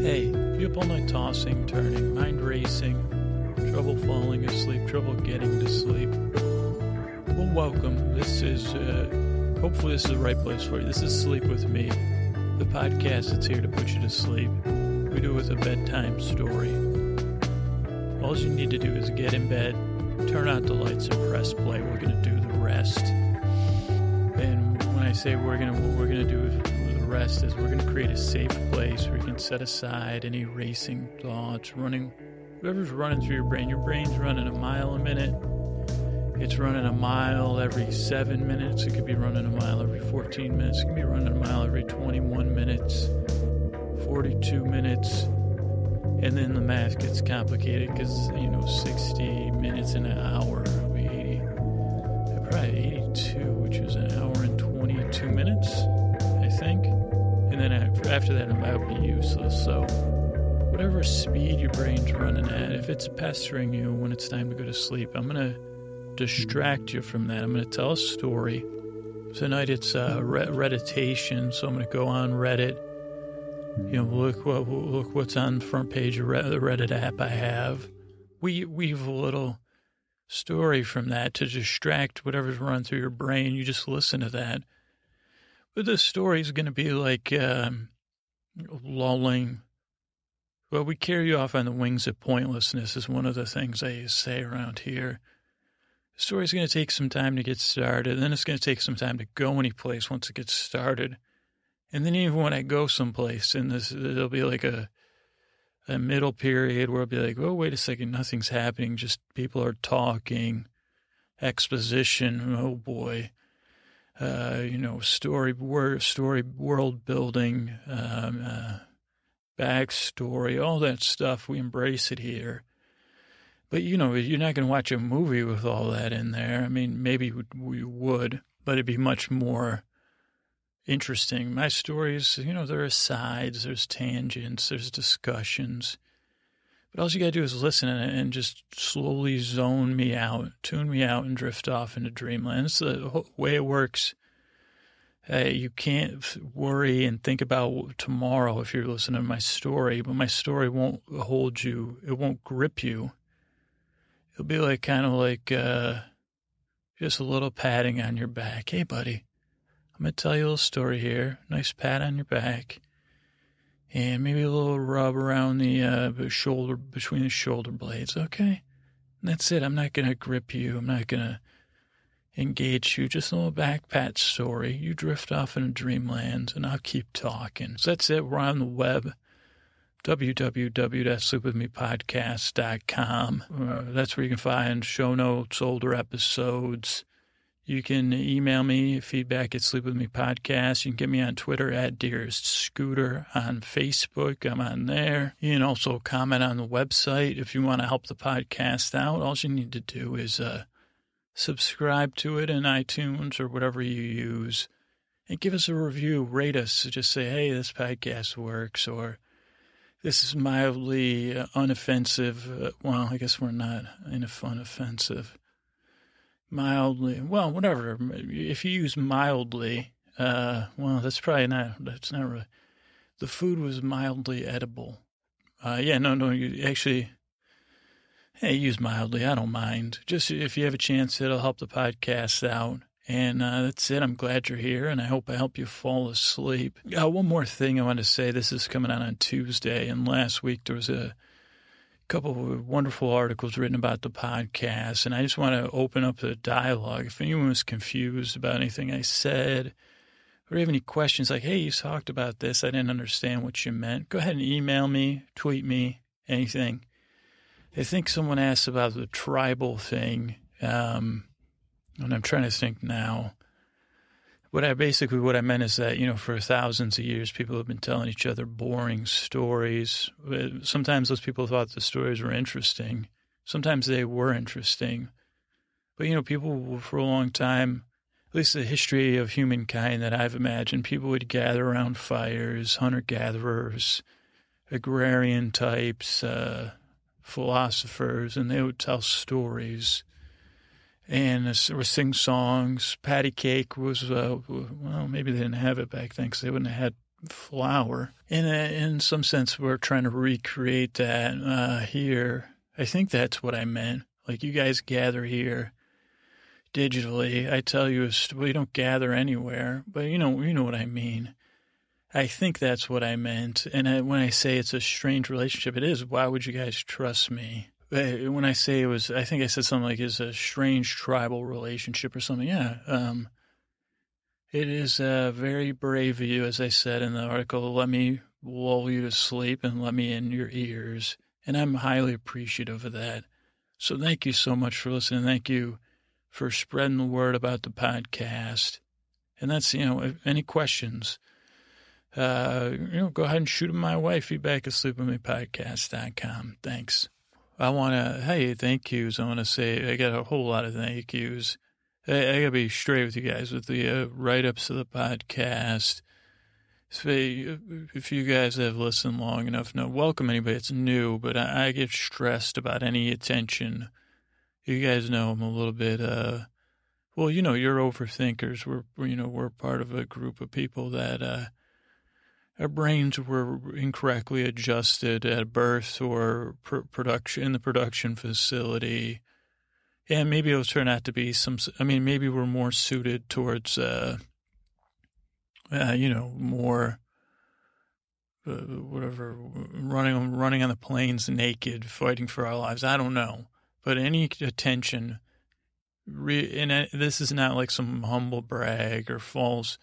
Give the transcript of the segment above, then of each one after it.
Hey, you up all night tossing, turning, mind racing, trouble falling asleep, trouble getting to sleep? Well, welcome. This is, uh, hopefully, this is the right place for you. This is Sleep With Me, the podcast that's here to put you to sleep. We do it with a bedtime story. All you need to do is get in bed, turn out the lights, and press play. We're going to do the rest. And when I say we're going to, what we're going to do is rest is we're going to create a safe place where you can set aside any racing thoughts, running, whatever's running through your brain. Your brain's running a mile a minute. It's running a mile every seven minutes. It could be running a mile every 14 minutes. It could be running a mile every 21 minutes, 42 minutes. And then the math gets complicated because, you know, 60 minutes in an hour after, that, it might be useless. So, whatever speed your brain's running at, if it's pestering you when it's time to go to sleep, I'm going to distract you from that. I'm going to tell a story. Tonight it's uh, re- Redditation, so I'm going to go on Reddit. You know, look what look what's on the front page of the Reddit app I have. We weave a little story from that to distract whatever's running through your brain. You just listen to that. But the story is going to be like um, lulling. Well, we carry you off on the wings of pointlessness is one of the things I say around here. The story's going to take some time to get started, and then it's going to take some time to go any place once it gets started. And then even when I go someplace, and this there'll be like a a middle period where I'll be like, oh, wait a second, nothing's happening. Just people are talking, exposition. Oh boy, uh, you know, story, word, story, world building, um, uh, backstory, all that stuff. We embrace it here. But you know, you're not going to watch a movie with all that in there. I mean, maybe we would, but it'd be much more interesting. My stories, you know, there are sides, there's tangents, there's discussions. But all you got to do is listen and just slowly zone me out, tune me out, and drift off into dreamland. It's the way it works. Hey, you can't worry and think about tomorrow if you're listening to my story, but my story won't hold you, it won't grip you. It'll be like kind of like uh, just a little patting on your back. Hey, buddy. I'm going to tell you a little story here. Nice pat on your back. And maybe a little rub around the uh, shoulder, between the shoulder blades. Okay. And that's it. I'm not going to grip you. I'm not going to engage you. Just a little story. You drift off into dreamland and I'll keep talking. So that's it. We're on the web www.sleepwithmepodcast.com. Uh, that's where you can find show notes, older episodes, you can email me feedback at Sleep With Me Podcast. You can get me on Twitter at Dearest Scooter. On Facebook, I'm on there. You can also comment on the website if you want to help the podcast out. All you need to do is uh, subscribe to it in iTunes or whatever you use, and give us a review. Rate us. Just say, "Hey, this podcast works," or "This is mildly uh, unoffensive." Uh, well, I guess we're not in a fun offensive mildly well whatever if you use mildly uh well that's probably not that's not really the food was mildly edible uh yeah no no you actually hey use mildly. I don't mind. Just if you have a chance it'll help the podcast out. And uh, that's it. I'm glad you're here and i hope i help you fall asleep. Uh, one more thing i want to say. This is coming out on tuesday and last week there was a couple of wonderful articles written about the podcast, and I just want to open up the dialogue. If anyone was confused about anything I said, or have any questions like, hey, you talked about this, I didn't understand what you meant, go ahead and email me, tweet me, anything. I think someone asked about the tribal thing, um, and I'm trying to think now what I basically what I meant is that you know for thousands of years people have been telling each other boring stories. Sometimes those people thought the stories were interesting. Sometimes they were interesting, but you know people for a long time, at least the history of humankind that I've imagined, people would gather around fires, hunter gatherers, agrarian types, uh, philosophers, and they would tell stories and or sing songs. Patty cake was uh, well, maybe they didn't have it back then because they wouldn't have had flour. In in some sense, we're trying to recreate that uh, here. I think that's what I meant. Like you guys gather here digitally. I tell you, we don't gather anywhere, but you know, you know what I mean. I think that's what I meant. And I, when I say it's a strange relationship, it is. Why would you guys trust me? When I say it was, I think I said something like it's a strange tribal relationship or something. Yeah. Um, it is uh, very brave of you, as I said in the article. Let me lull you to sleep and let me in your ears. And I'm highly appreciative of that. So thank you so much for listening. Thank you for spreading the word about the podcast. And that's, you know, any questions, uh, you know, go ahead and shoot them my way. Feedback at sleepwithmepodcast.com. Thanks. I want to, hey, thank yous. I want to say, I got a whole lot of thank yous. I, I gotta be straight with you guys with the uh, write ups of the podcast. So if you guys have listened long enough, no, welcome anybody that's new, but I, I, get stressed about any attention. You guys know I'm a little bit, uh, well, you know, you're overthinkers. We're, you know, we're part of a group of people that, uh, our brains were incorrectly adjusted at birth or pr- production in the production facility And maybe it'll turn out to be some. I mean, maybe we're more suited towards, uh, uh you know, more uh, whatever running running on the plains naked, fighting for our lives. I don't know, but any attention, re, and this is not like some humble brag or false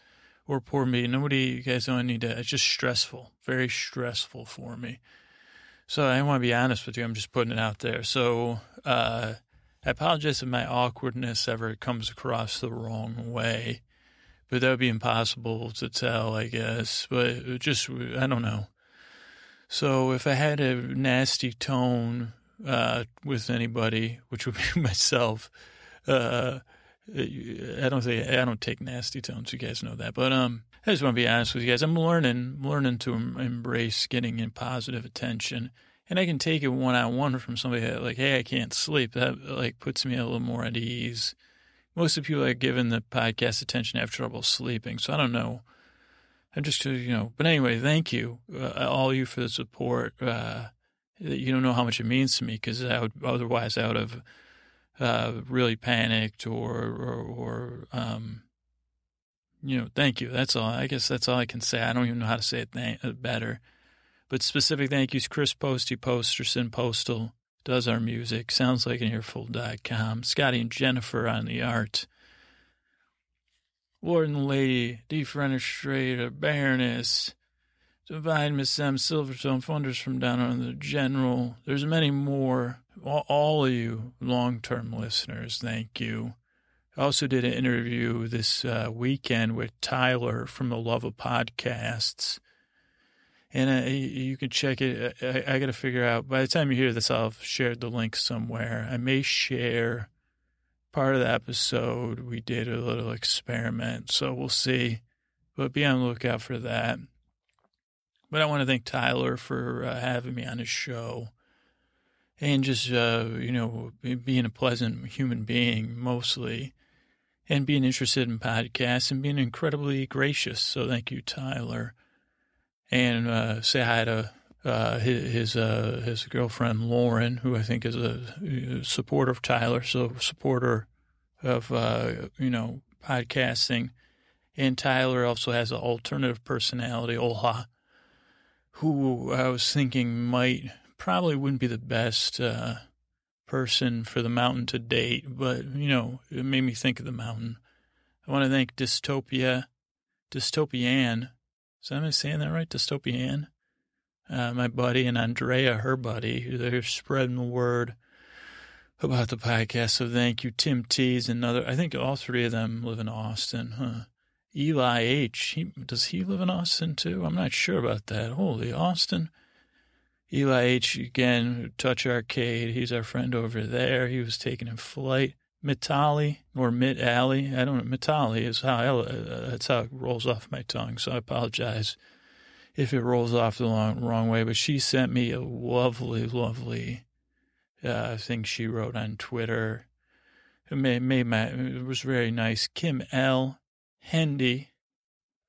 or poor me. Nobody, you guys don't need to. It's just stressful, very stressful for me. So I want to be honest with you. I'm just putting it out there. So. uh I apologize if my awkwardness ever comes across the wrong way, but that would be impossible to tell, I guess. But just, I don't know. So if I had a nasty tone uh, with anybody, which would be myself, uh, I don't think I don't take nasty tones. You guys know that, but um, I just want to be honest with you guys. I'm learning, learning to embrace getting in positive attention and I can take it one on one from somebody that like, hey, I can't sleep. That like puts me a little more at ease. Most of the people that given the podcast attention have trouble sleeping, so I don't know. I'm just you know, but anyway, thank you uh, all you for the support. Uh, you don't know how much it means to me because I would otherwise I would have uh, really panicked or or, or um, you know, thank you. That's all. I guess that's all I can say. I don't even know how to say it th- better. But specific thank yous, Chris Posty Posterson Postal does our music. Sounds like an earful.com. Scotty and Jennifer on the art. Lord and Lady, Defenestrator, Baroness, Divine Miss M. Silverstone, funders from down on the General. There's many more. All, of you long term listeners, thank you. I also did an interview this uh, weekend with Tyler from the Love of Podcasts and uh, you can check it. I, I got to figure out by the time you hear this, I'll have shared the link somewhere. I may share part of the episode. We did a little experiment, so we'll see. But be on the lookout for that. But I want to thank Tyler for uh, having me on his show and just, uh, you know, being a pleasant human being mostly and being interested in podcasts and being incredibly gracious. So thank you, Tyler and uh, say hi to uh, his his, uh, his, girlfriend Lauren, who I think is a, supporter of Tyler, so supporter of uh, you know podcasting. And Tyler also has an alternative personality, Olha, who I was thinking might probably wouldn't be the best uh, person for the mountain to date, but you know it made me think of the mountain. I want to thank Dystopia, Dystopian is am I saying that right? Dystopian? Uh, my buddy and Andrea, her buddy, they're spreading the word about the podcast. So thank you, Tim T's, another. I think all three of them live in Austin. Huh? Eli H. He, does he live in Austin too? I'm not sure about that. Holy Austin. Eli H. again, Touch Arcade. He's our friend over there. He was taking a flight. Mitali or Mit Alley. I don't know. Mitali is how I, uh, that's how it rolls off my tongue. So I apologize if it rolls off the long, wrong way. But she sent me a lovely, lovely uh, thing she wrote on Twitter. It made, made my, it was very nice. Kim L. Hendy,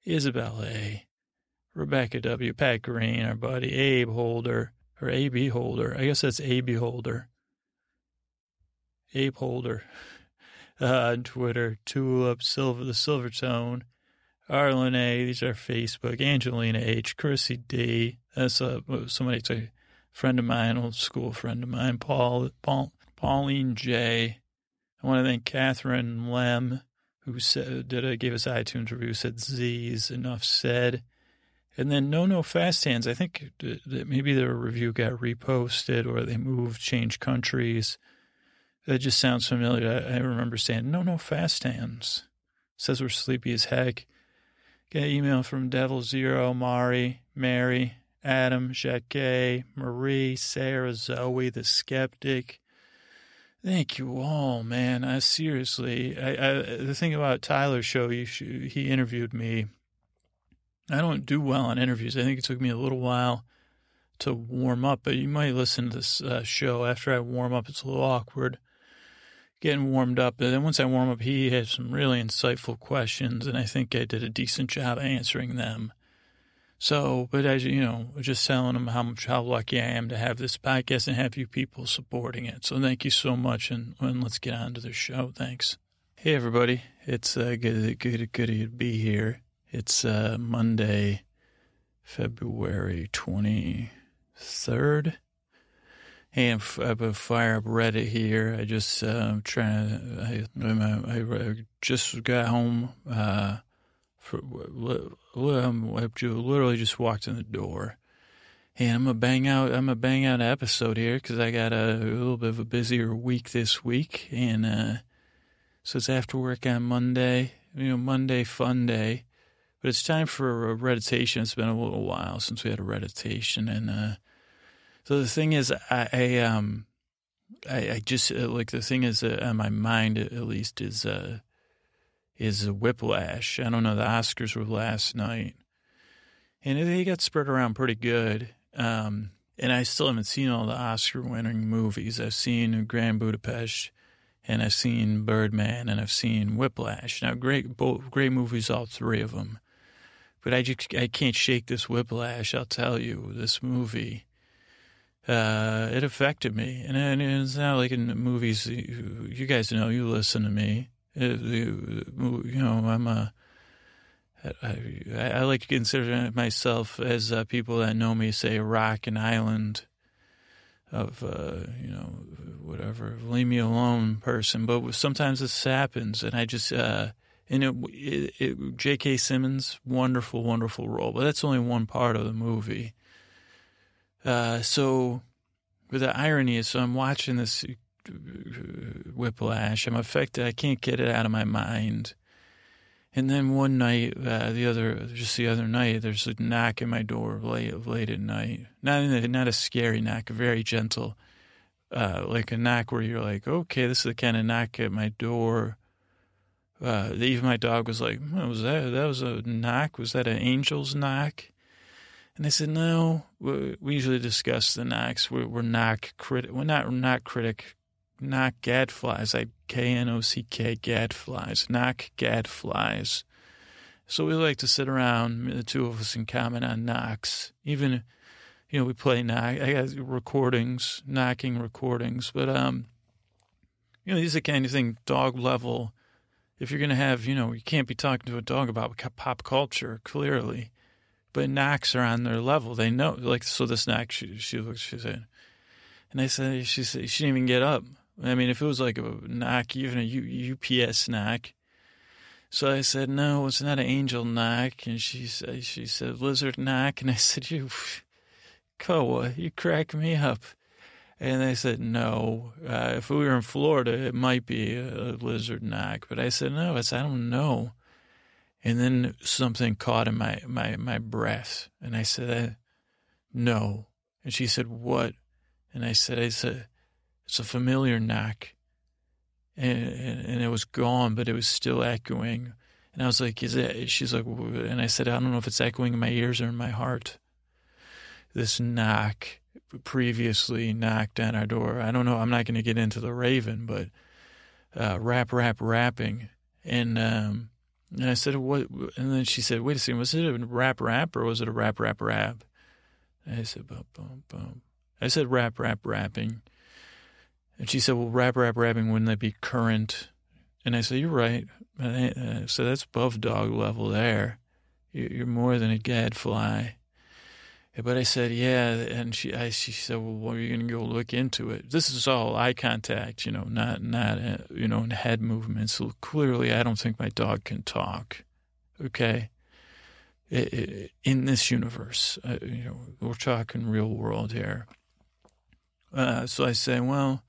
Isabel A. Rebecca W., Pat Green, our buddy, Abe Holder, or AB Holder. I guess that's AB Holder. Abe Holder uh, on Twitter, Tulip, Silver, the Silver Tone, Arlen A. These are Facebook, Angelina H, Chrissy D. That's uh, somebody, it's a friend of mine, old school friend of mine, Paul, Paul Pauline J. I want to thank Catherine Lem, who said, did a, gave us iTunes review, said Z's, enough said. And then No No Fast Hands, I think that maybe their review got reposted or they moved, changed countries. That just sounds familiar. I, remember saying, no, no, fast hands. Says we're sleepy as heck. Get email from Devil Zero, Mari, Mary, Adam, Jacques, Marie, Sarah, Zoe, the skeptic. Thank you all, man. I seriously, I, I the thing about Tyler's show, you, he interviewed me. I don't do well on interviews. I think it took me a little while to warm up, but you might listen to this uh, show after I warm up. It's a little awkward getting warmed up. And then once I warm up, he had some really insightful questions, and I think I did a decent job answering them. So, but as you know, just telling him how much how lucky I am to have this podcast and have you people supporting it. So thank you so much, and, and let's get on to the show. Thanks. Hey everybody, it's uh, good, good, good to be here. It's uh, Monday, February twenty third. Hey, I'm, I'm fire up Reddit here. I just uh, trying to. I, I, I, just got home. Uh, for, um, I literally just walked in the door, and I'm gonna bang out. I'm gonna bang out episode here because I got a, a, little bit of a busier week this week, and uh, so it's after work on Monday. You know, Monday fun day, but it's time for a Redditation. It's been a little while since we had a Redditation, and uh, so the thing is, I, I um, I, I, just uh, like the thing is uh, my mind at least is uh, is a Whiplash. I don't know. The Oscars were last night, and they got spread around pretty good. Um, and I still haven't seen all the Oscar-winning movies. I've seen Grand Budapest, and I've seen Birdman, and I've seen Whiplash. Now, great, both great movies, all three of them. But I just I can't shake this Whiplash. I'll tell you, this movie uh, it affected me. And, and, it's not like in movies, you, guys know, you listen to me. You, you know, I'm a, I, I like to consider myself as uh, people that know me say rock and island of, uh, you know, whatever, leave me alone person. But sometimes this happens and I just, uh, and it, it, it J.K. Simmons, wonderful, wonderful role, but that's only one part of the movie. Uh, so, the irony is, so I'm watching this uh, Whiplash. I'm affected. I can't get it out of my mind. And then one night, uh, the other, just the other night, there's a knock at my door late, late at night. Not a, not a scary knock, a very gentle, uh, like a knock where you're like, okay, this is the kind of knock at my door. Uh, even my dog was like, what was that? That was a knock? Was that an angel's knock? And I said, no, we usually discuss the knocks. We're, we're knock critic. We're not knock critic. Knock gadflies, like K N O C K gadflies. Knock gadflies. So we like to sit around, the two of us, and comment on knocks. Even, you know, we play knock. I got recordings, knocking recordings. But um, you know, these are kind of thing dog level. If you're gonna have, you know, you can't be talking to a dog about pop culture. Clearly, but knocks are on their level. They know, like, so this knock, she, she looks, she said, and I said, she said, she didn't even get up. I mean, if it was like a knock, even a U, UPS knock. So I said, no, it's not an angel knock. And she said, she said, lizard knock. And I said, you, Koa, you crack me up. And they said, no, uh, if we were in Florida, it might be a, a lizard knock. But I said, no, it's, I don't know. And then something caught in my, my, my breath. And I said, no. And she said, what? And I said, it's a, it's a familiar knock. And, and, and it was gone, but it was still echoing. And I was like, is it? She's like, and I said, I don't know if it's echoing in my ears or in my heart. This knock previously knocked on our door. I don't know. I'm not going to get into the raven, but uh, rap, rap, rapping. And, um, And I said, what? And then she said, wait a second, was it a rap rap or was it a rap rap rap? And I said, boom, boom, boom. I said rap rap rapping. And she said, well, rap rap rapping, wouldn't that be current? And I said, you're right. So that's above dog level there. You're more than a gadfly. But I said, yeah. And she, I, she said, well, are you going to go look into it? This is all eye contact, you know, not, not, uh, you know, head movements. So clearly, I don't think my dog can talk. Okay. In this universe, uh, you know, we're talking real world here. Uh, so I say, well,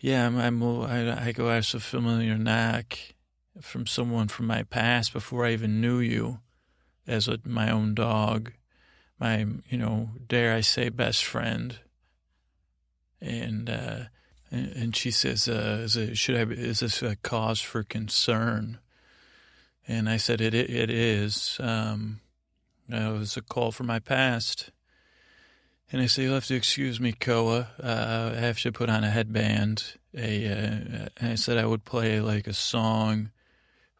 yeah, I'm, I'm I, I go ask a familiar knock from someone from my past before I even knew you as a, my own dog my, you know, dare I say, best friend. And uh, and she says, uh, is it, should I? Is this a cause for concern? And I said, it it is. Um, it was a call from my past. And I say, you'll have to excuse me, Koa. Uh, I have to put on a headband. A, uh, I said I would play like a song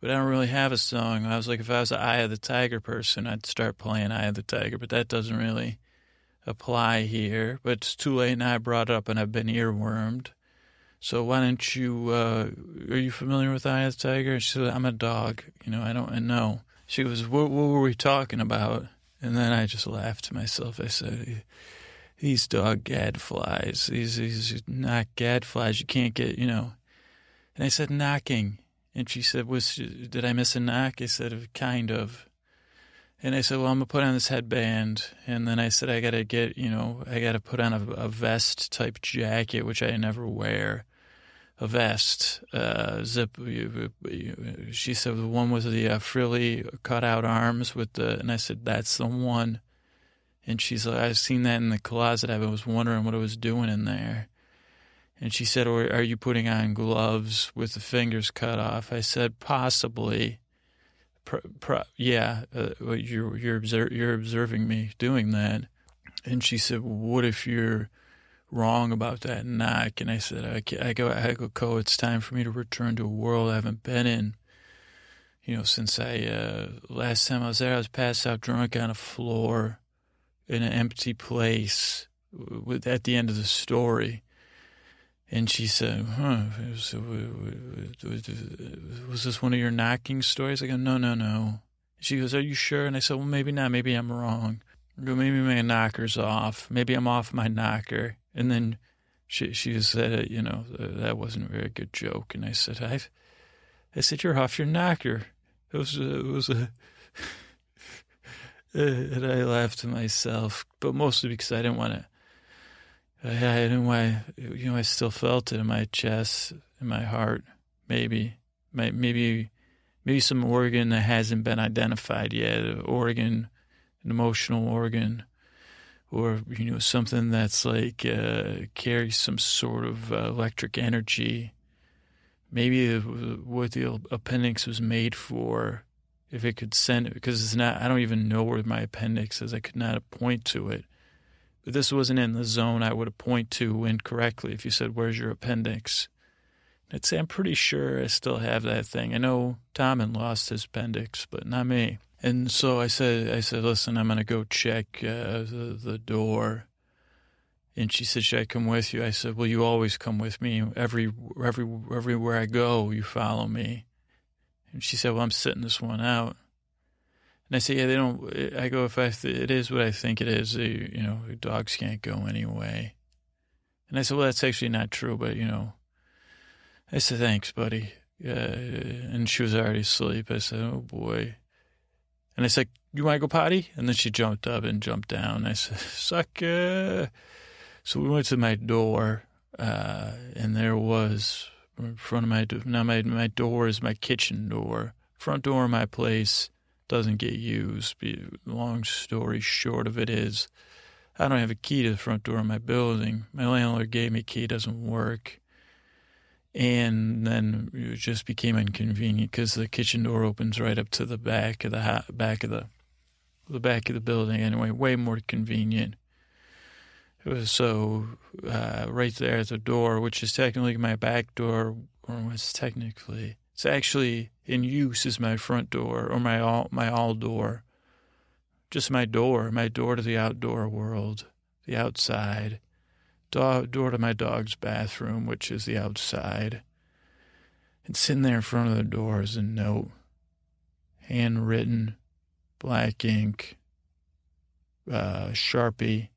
but I don't really have a song. I was like, if I was an Eye of the Tiger person, I'd start playing Eye of the Tiger, but that doesn't really apply here. But it's too late now. I brought it up and I've been earwormed. So why don't you, uh, are you familiar with Eye of the Tiger? She said, I'm a dog. You know, I don't I know. She goes, what, what were we talking about? And then I just laughed to myself. I said, these dog gadflies, these, these not gadflies. You can't get, you know. And I said, knocking. And she said, "Was did I miss a knock?" I said, "Kind of." And I said, "Well, I'm gonna put on this headband." And then I said, "I gotta get, you know, I gotta put on a, a vest type jacket, which I never wear." A vest, uh, zip. She said the one with the uh, frilly cut out arms with the, and I said that's the one. And she's like, I've seen that in the closet. I was wondering what it was doing in there. And she said, are you putting on gloves with the fingers cut off? I said, possibly. Yeah, uh, you're, you're, you're observing me doing that. And she said, what if you're wrong about that knock? And I said, I, I go, I go, Co, it's time for me to return to a world I haven't been in. You know, since I, uh, last time I was there, I was passed out drunk on a floor in an empty place at the end of the story and she said, huh, was, was, this one of your knocking stories? I go, no, no, no. She goes, are you sure? And I said, well, maybe not. Maybe I'm wrong. I go, maybe my knocker's off. Maybe I'm off my knocker. And then she she said, uh, you know, uh, that wasn't a very good joke. And I said, I, I said, you're off your knocker. It was, uh, it was a, and I laughed to myself, but mostly because I didn't want to I, I not why, you know, I still felt it in my chest, in my heart. Maybe, maybe, maybe some organ that hasn't been identified yet. An organ, an emotional organ, or you know, something that's like uh, carries some sort of uh, electric energy. Maybe what the appendix was made for, if it could send it, because it's not. I don't even know where my appendix is. I could not point to it this wasn't in the zone I would point to incorrectly if you said, Where's your appendix? I'd say, I'm pretty sure I still have that thing. I know Tommen lost his appendix, but not me. And so I said, I said, listen, I'm going to go check uh, the, the door. And she said, should I come with you? I said, well, you always come with me. Every, every, everywhere I go, you follow me. And she said, well, I'm sitting this one out. And I say, yeah, they don't. I go, if I th- it is what I think it is, you know, dogs can't go anyway. And I said, well, that's actually not true, but you know, I said, thanks, buddy. Uh, and she was already asleep. I said, oh boy. And I said, you want to go potty? And then she jumped up and jumped down. I said, sucker. So we went to my door, uh, and there was in front of my door, now my my door is my kitchen door, front door of my place doesn't get used. Long story short of it is, I don't have a key to the front door of my building. My landlord gave me a key, doesn't work. And then it just became inconvenient because the kitchen door opens right up to the back of the back of the the back of the building. Anyway, way more convenient. It was so uh, right there at the door, which is technically my back door, or was technically It's actually in use as my front door or my all my all door. Just my door, my door to the outdoor world, the outside. Door, to my dog's bathroom, which is the outside. And sitting there in front of the door is a note, handwritten, black ink, uh, sharpie,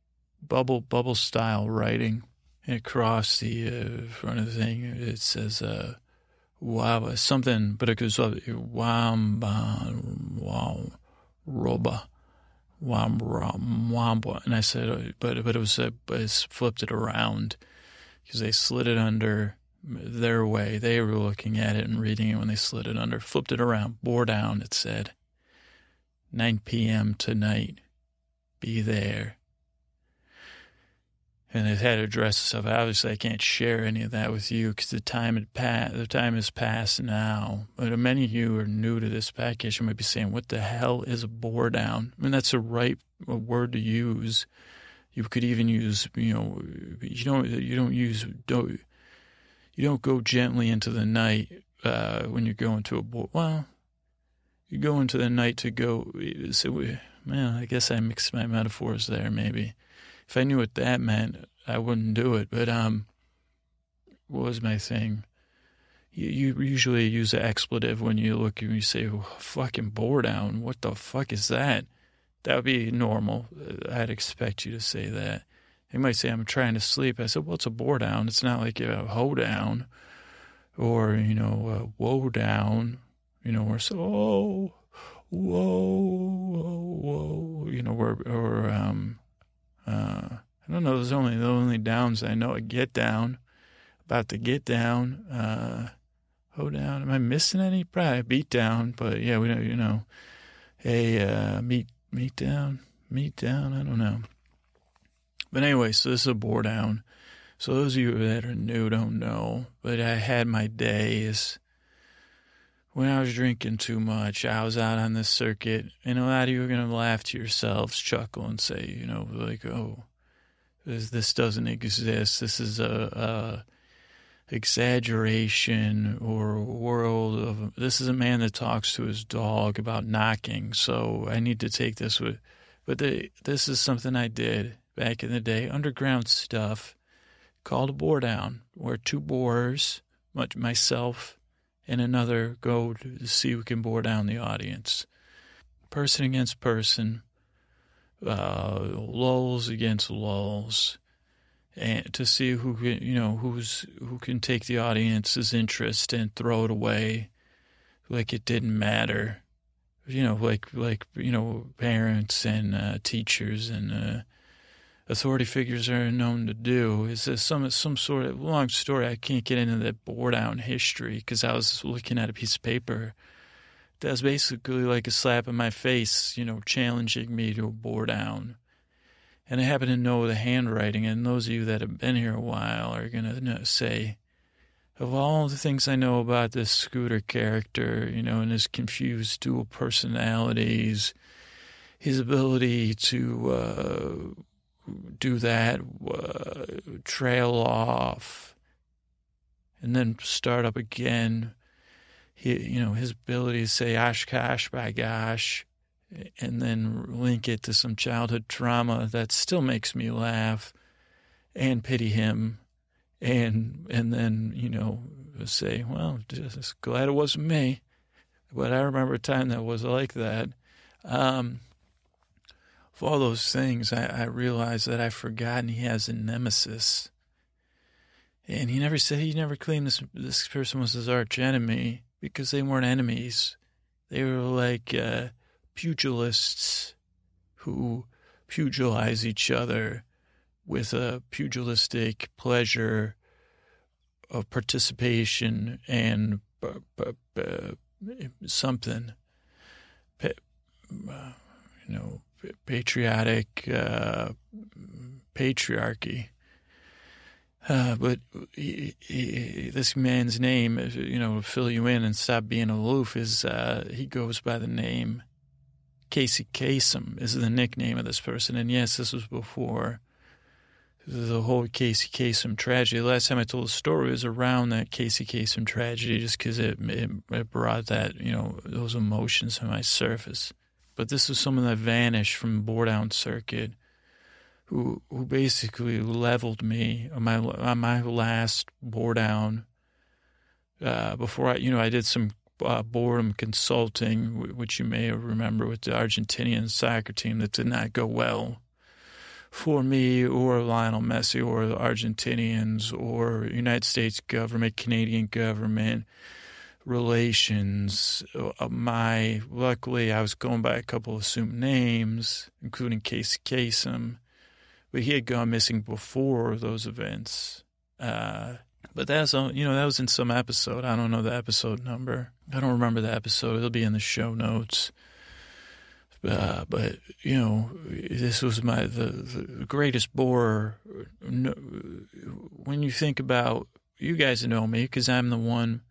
bubble bubble style writing. And across the uh, front of the thing, it says, uh, wow, something, but up, wamba, wow, roba, wamba, and I said, but, but it was, uh, I flipped it around because they slid it under their way. They were looking at it and reading it when they slid it under, flipped it around, bore down, it said, 9 p.m. tonight, be there and it had to addressed stuff. Obviously, I can't share any of that with you because the time had passed. The time has passed now. But many of you are new to this package. You might be saying, "What the hell is a bore down?" I mean, that's a right word to use. You could even use, you know, you don't you don't use don't you don't go gently into the night uh, when you're going to a bore. Well, you go into the night to go. So, man, I guess I mixed my metaphors there, maybe if I knew what that meant, I wouldn't do it. But um, what was my thing? You, you usually use an expletive when you look and you say, oh, "Fucking bore down." What the fuck is that? That would be normal. I'd expect you to say that. You might say, "I'm trying to sleep." I said, "Well, it's a bore down. It's not like a hoe down, or you know, a woe down. You know, or so oh, whoa, whoa, whoa. You know, or or um." Uh, I don't know. There's only the only downs I know. A get down, about to get down. Uh, oh down. Am I missing any? Probably beat down. But yeah, we don't. You know, a uh, meet meet down, meet down. I don't know. But anyway, so this is a bore down. So those of you that are new don't know, but I had my days when I was drinking too much, I was out on this circuit, and a lot of you are going to laugh to yourselves, chuckle, and say, you know, like, oh, this, this doesn't exist. This is a, a exaggeration or world of. This is a man that talks to his dog about knocking, so I need to take this with. But the, this is something I did back in the day, underground stuff, called a bore down, where two borers, much myself and another go to see who can bore down the audience. Person against person, uh, lulls against lulls, and to see who can, you know, who's who can take the audience's interest and throw it away, like it didn't matter. You know, like like you know, parents and uh, teachers and uh, authority figures are known to do. Is this some some sort of long story? I can't get into that bore down history because I was looking at a piece of paper that was basically like a slap in my face, you know, challenging me to a bore down. And I happen to know the handwriting, and those of you that have been here a while are going to say, of all the things I know about this Scooter character, you know, and his confused dual personalities, his ability to uh, do that, uh, trail off, and then start up again. He, you know, his ability to say "Oshkosh by gosh," and then link it to some childhood trauma that still makes me laugh and pity him, and and then you know say, "Well, just glad it wasn't me," but I remember a time that was like that. Um, all those things, I, I realized that I've forgotten he has a nemesis. And he never said he never claimed this this person was his arch enemy because they weren't enemies. They were like uh, pugilists who pugilize each other with a pugilistic pleasure of participation and uh, something, uh, you know, patriotic uh, patriarchy. Uh, but he, he, this man's name, you know, fill you in and stop being aloof, is uh, he goes by the name Casey Kasem is the nickname of this person. And yes, this was before the whole Casey Kasem tragedy. The last time I told the story was around that Casey Kasem tragedy, just because it, it, it brought that you know those emotions to my surface. But this was someone that vanished from the bore down circuit, who who basically leveled me on my on my last bore down. Uh, before I, you know, I did some uh, boredom consulting, which you may remember with the Argentinian soccer team that did not go well for me or Lionel Messi or the Argentinians or United States government, Canadian government relations. Uh, my luckily, I was going by a couple of assumed names, including Casey Kasem, but he had gone missing before those events. Uh, but that's you know that was in some episode. I don't know the episode number. I don't remember the episode. It'll be in the show notes. Uh, but you know, this was my the, the greatest bore. When you think about you guys know me because I'm the one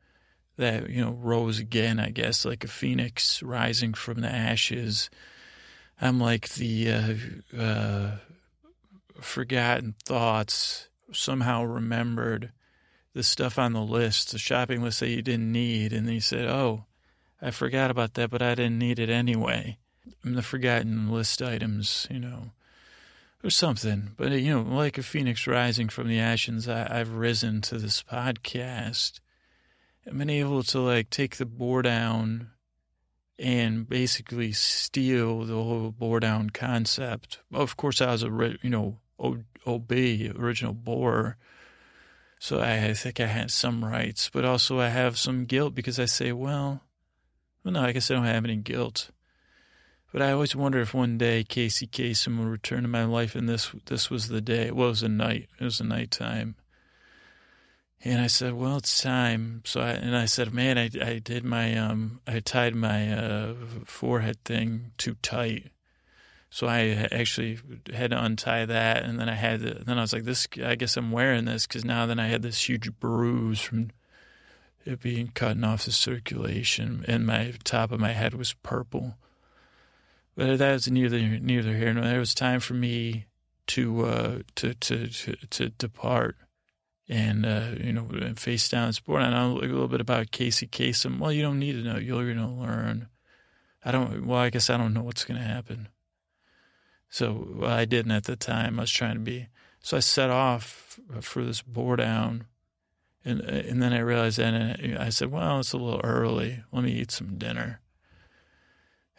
that you know rose again. I guess like a phoenix rising from the ashes. I'm like the uh, uh, forgotten thoughts somehow remembered the stuff on the list, the shopping list that you didn't need, and then you said, "Oh, I forgot about that, but I didn't need it anyway." the forgotten list items, you know, or something. But, you know, like a phoenix rising from the ashes, I, have risen to this podcast. I've been able to, like, take the bore down and basically steal the whole bore down concept. Of course, I was a, you know, OB, original bore. So I, think I had some rights, but also I have some guilt because I say, well, well, no, I guess I don't have any guilt. But I always wonder if one day Casey Kasem will return to my life, and this this was the day. Well, it was a night. It was a nighttime. And I said, "Well, it's time." So I and I said, "Man, I I did my um I tied my uh, forehead thing too tight." So I actually had to untie that, and then I had to, then I was like, "This, I guess I'm wearing this because now then I had this huge bruise from it being cutting off the circulation, and my top of my head was purple." But that was neither neither here nor there. It was time for me to uh, to, to, to to depart and uh, you know face down sport. And I know a little bit about Casey Kasem. Well, you don't need to know. You're going to learn. I don't. Well, I guess I don't know what's going to happen. So well, I didn't at the time. I was trying to be. So I set off for this bore down, and and then I realized that I said, well, it's a little early. Let me eat some dinner.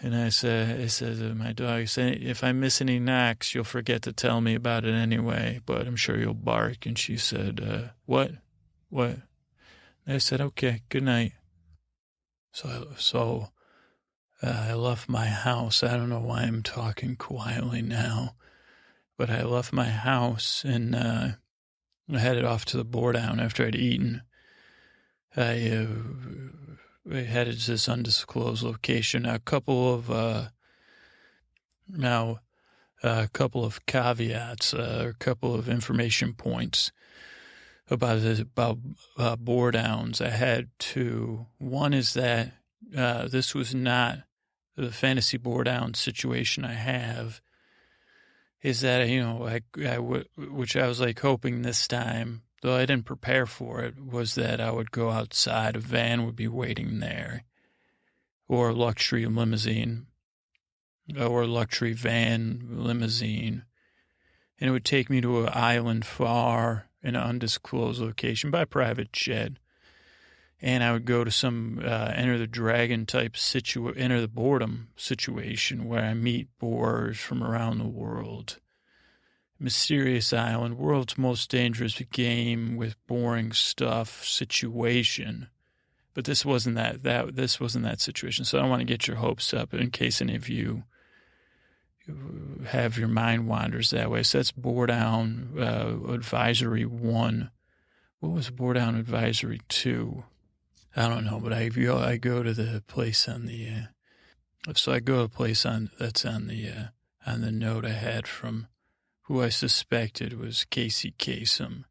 And I said, I said to my dog, if I miss any knocks, you'll forget to tell me about it anyway, but I'm sure you'll bark. And she said, uh, what? What? And I said, okay, good night. So, so uh, I left my house. I don't know why I'm talking quietly now, but I left my house and uh, I headed off to the bore down after I'd eaten. I uh, headed to this undisclosed location. A couple of uh, now a couple of caveats, uh, a couple of information points about this, about uh, bore downs. I had two. One is that uh, this was not the fantasy bore down situation I have. Is that you know I, I which I was like hoping this time though I didn't prepare for it, was that I would go outside, a van would be waiting there, or a luxury limousine, or a luxury van limousine, and it would take me to an island far in an undisclosed location by private jet. And I would go to some uh, enter the dragon type situ enter the boredom situation where I meet boars from around the world Mysterious Island, world's most dangerous game with boring stuff situation. But this wasn't that that this wasn't that situation. So I don't want to get your hopes up in case any of you have your mind wanders that way. So that's bore down uh, advisory one. What was bore down advisory two? I don't know, but I I go to the place on the uh, so I go to a place on that's on the uh, on the note I had from who I suspected was Casey Kasem.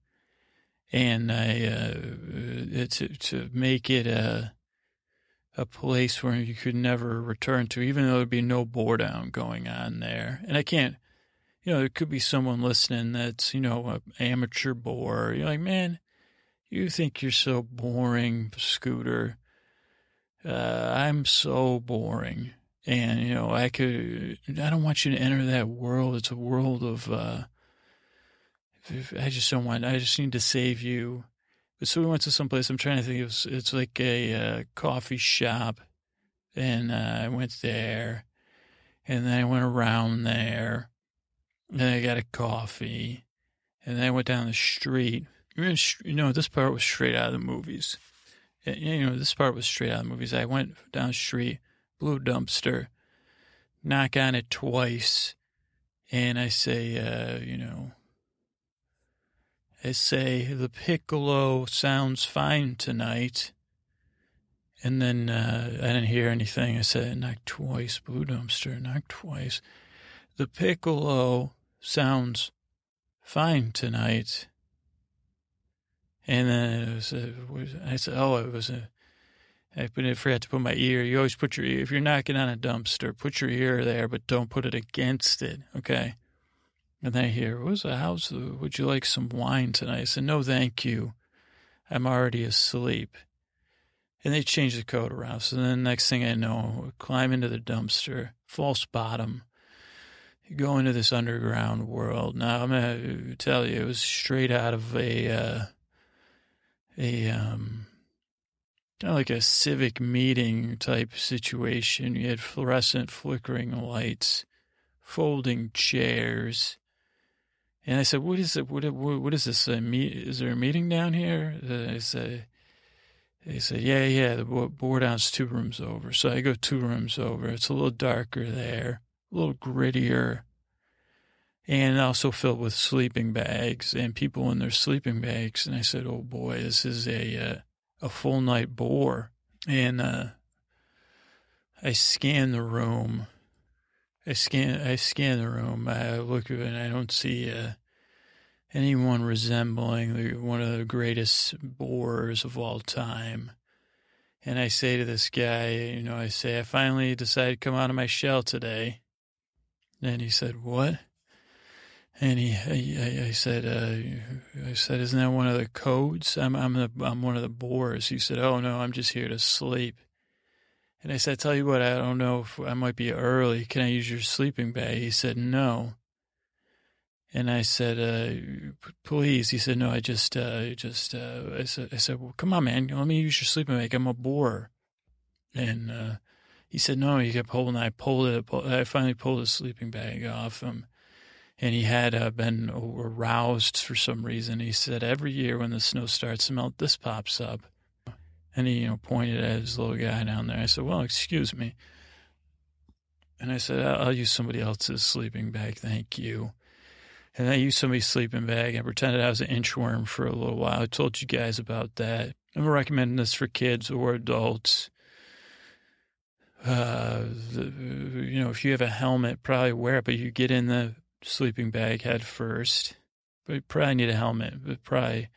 And I, uh, to, to make it a, a place where you could never return to, even though there'd be no bore down going on there. And I can't, you know, there could be someone listening that's, you know, an amateur bore. You're like, man, you think you're so boring, Scooter. Uh, I'm so boring. And, you know, I could, I don't want you to enter that world. It's a world of, uh, I just don't want, I just need to save you. But so we went to some place, I'm trying to think, it was, it's like a uh, coffee shop. And uh, I went there. And then I went around there. And I got a coffee. And then I went down the street. You know, this part was straight out of the movies. You know, this part was straight out of the movies. I went down the street, blue dumpster, knock on it twice, and I say, uh, you know, I say, the piccolo sounds fine tonight. And then uh, I didn't hear anything. I said, knock twice, blue dumpster, knock twice. The piccolo sounds fine tonight. And then it was, a, I said, oh, it was a, I forgot to put my ear. You always put your ear, if you're knocking on a dumpster, put your ear there, but don't put it against it. Okay. And then I hear, what's the house? Would you like some wine tonight? I said, no, thank you. I'm already asleep. And they changed the code around. So then the next thing I know, climb into the dumpster, false bottom, go into this underground world. Now, I'm going to tell you, it was straight out of a, uh, a, um, kind of like a civic meeting type situation. You had fluorescent flickering lights, folding chairs. And I said, "What is it? What what is this? A meet? Is there a meeting down here?" Uh, I said, "They said, yeah, yeah. The board house two rooms over." So I go two rooms over. It's a little darker there, a little grittier, and also filled with sleeping bags and people in their sleeping bags. And I said, "Oh boy, this is a uh, a full night bore." And uh, I scan the room I scan, I scan the room. I look and I don't see uh, anyone resembling the, one of the greatest bores of all time. And I say to this guy, you know, I say, I finally decided to come out of my shell today. And he said, what? And he, I, I said, uh, I said, isn't that one of the codes? I'm, I'm the, I'm one of the bores. He said, oh no, I'm just here to sleep. And I said, tell you what, I don't know if I might be early. Can I use your sleeping bag? He said, no. And I said, uh, please. He said, no, I just, uh, just, uh, I said, I said, well, come on, man. Let me use your sleeping bag. I'm a bore. And, uh, he said, no, he kept holding I pulled it. I finally pulled his sleeping bag off him. And he had uh, been aroused for some reason. He said, every year when the snow starts to melt, this pops up. And he, you know, pointed at his little guy down there. I said, well, excuse me. And I said, I'll use somebody else's sleeping bag. Thank you. And I used somebody's sleeping bag and pretended I was an inchworm for a little while. I told you guys about that. I'm recommending this for kids or adults. Uh, the, you know, if you have a helmet, probably wear it, but you get in the sleeping bag head first. But you probably need a helmet, but probably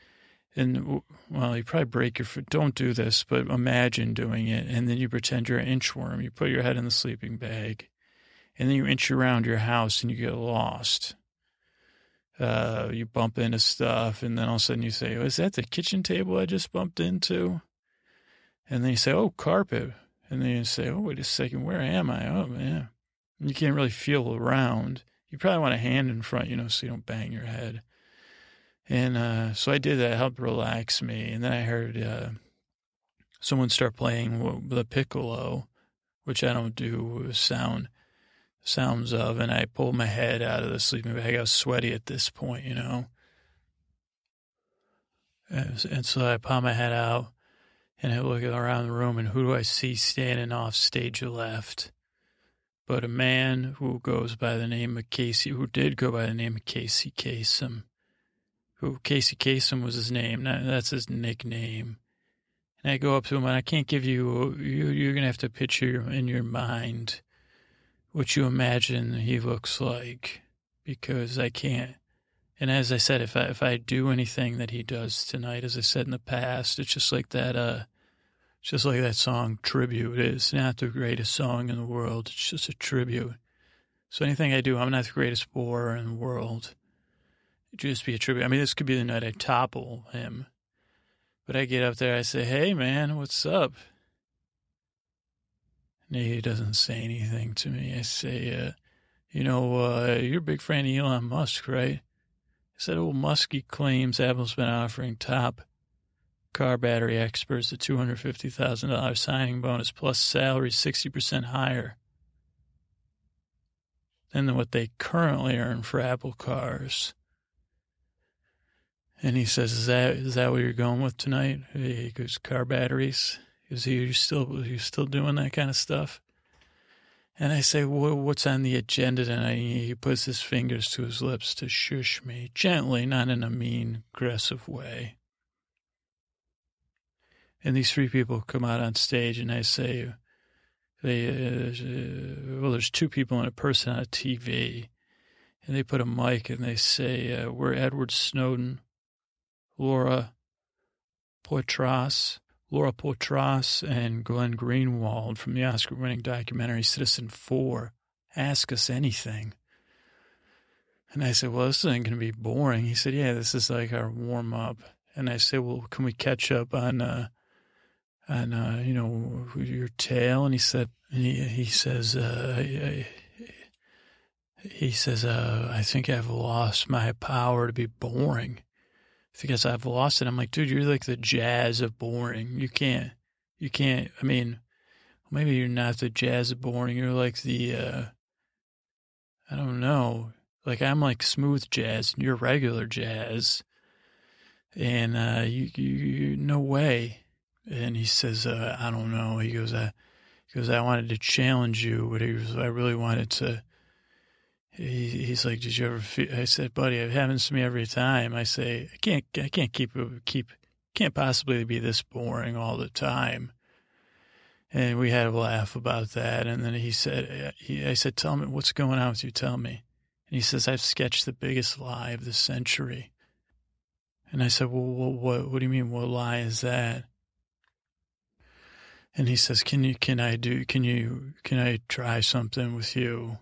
and well, you probably break your foot. Don't do this, but imagine doing it. And then you pretend you're an inchworm. You put your head in the sleeping bag, and then you inch around your house and you get lost. Uh, you bump into stuff, and then all of a sudden you say, oh, "Is that the kitchen table I just bumped into?" And then you say, "Oh, carpet." And then you say, "Oh, wait a second, where am I?" Oh, man, you can't really feel around. You probably want a hand in front, you know, so you don't bang your head. And uh, so I did that, helped relax me. And then I heard uh, someone start playing the piccolo, which I don't do sound sounds of. And I pulled my head out of the sleeping bag. I was sweaty at this point, you know. And so I pop my head out and I look around the room, and who do I see standing off stage left? But a man who goes by the name of Casey, who did go by the name of Casey Kasem who Casey Kasem was his name. That's his nickname. And I go up to him and I can't give you, you you're going to have to picture in your mind what you imagine he looks like because I can't. And as I said, if I, if I do anything that he does tonight, as I said in the past, it's just like that, uh, just like that song tribute. It's not the greatest song in the world. It's just a tribute. So anything I do, I'm not the greatest borer in the world. It just be a tribute. I mean, this could be the night I topple him. But I get up there, I say, hey, man, what's up? And he doesn't say anything to me. I say, uh, you know, uh, you're a big fan of Elon Musk, right? He said, well, Muskie claims Apple's been offering top car battery experts a $250,000 signing bonus plus salary 60% higher than what they currently earn for Apple cars. And he says, "Is that is that what you're going with tonight?" He goes, "Car batteries." Is he still you still doing that kind of stuff? And I say, well, "What's on the agenda tonight?" He puts his fingers to his lips to shush me gently, not in a mean, aggressive way. And these three people come out on stage, and I say, "They uh, well, there's two people and a person on a TV." And they put a mic and they say, uh, We're Edward Snowden, Laura Poitras, Laura Poitras, and Glenn Greenwald from the Oscar winning documentary Citizenfour. Ask Us Anything. And I said, Well, this isn't going to be boring. He said, Yeah, this is like our warm up. And I said, Well, can we catch up on, uh, on, uh, you know, your tail And he said, he, he says, uh, I, he says, uh, I think I've lost my power to be boring because I've lost it. I'm like, dude, you're like the jazz of boring. You can't, you can't, I mean, maybe you're not the jazz of boring. You're like the, uh, I don't know. Like I'm like smooth jazz and you're regular jazz. And, uh, you, you, you no way. And he says, uh, I don't know. He goes, uh, he goes, I wanted to challenge you, but he was, I really wanted to, he, he's like, "Did you ever?" Feel? I said, "Buddy, it happens to me every time." I say, "I can't, I can't keep keep, can't possibly be this boring all the time." And we had a laugh about that. And then he said, he, "I said, tell me what's going on with you. Tell me." And he says, "I've sketched the biggest lie of the century." And I said, "Well, what, what, what do you mean? What lie is that?" And he says, "Can you, can I do, can you, can I try something with you?"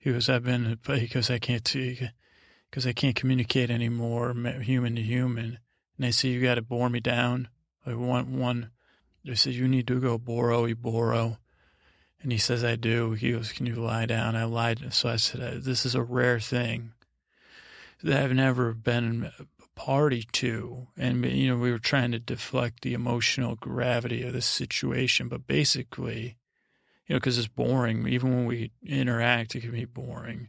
He goes, I've been, because I can't, because I can't communicate anymore, human to human. And I say, you got to bore me down. I want one. They said, you need to go boro, boro. And he says, I do. He goes, can you lie down? I lied. So I said, this is a rare thing that I've never been party to. And, you know, we were trying to deflect the emotional gravity of the situation. But basically, you know, because it's boring. Even when we interact, it can be boring.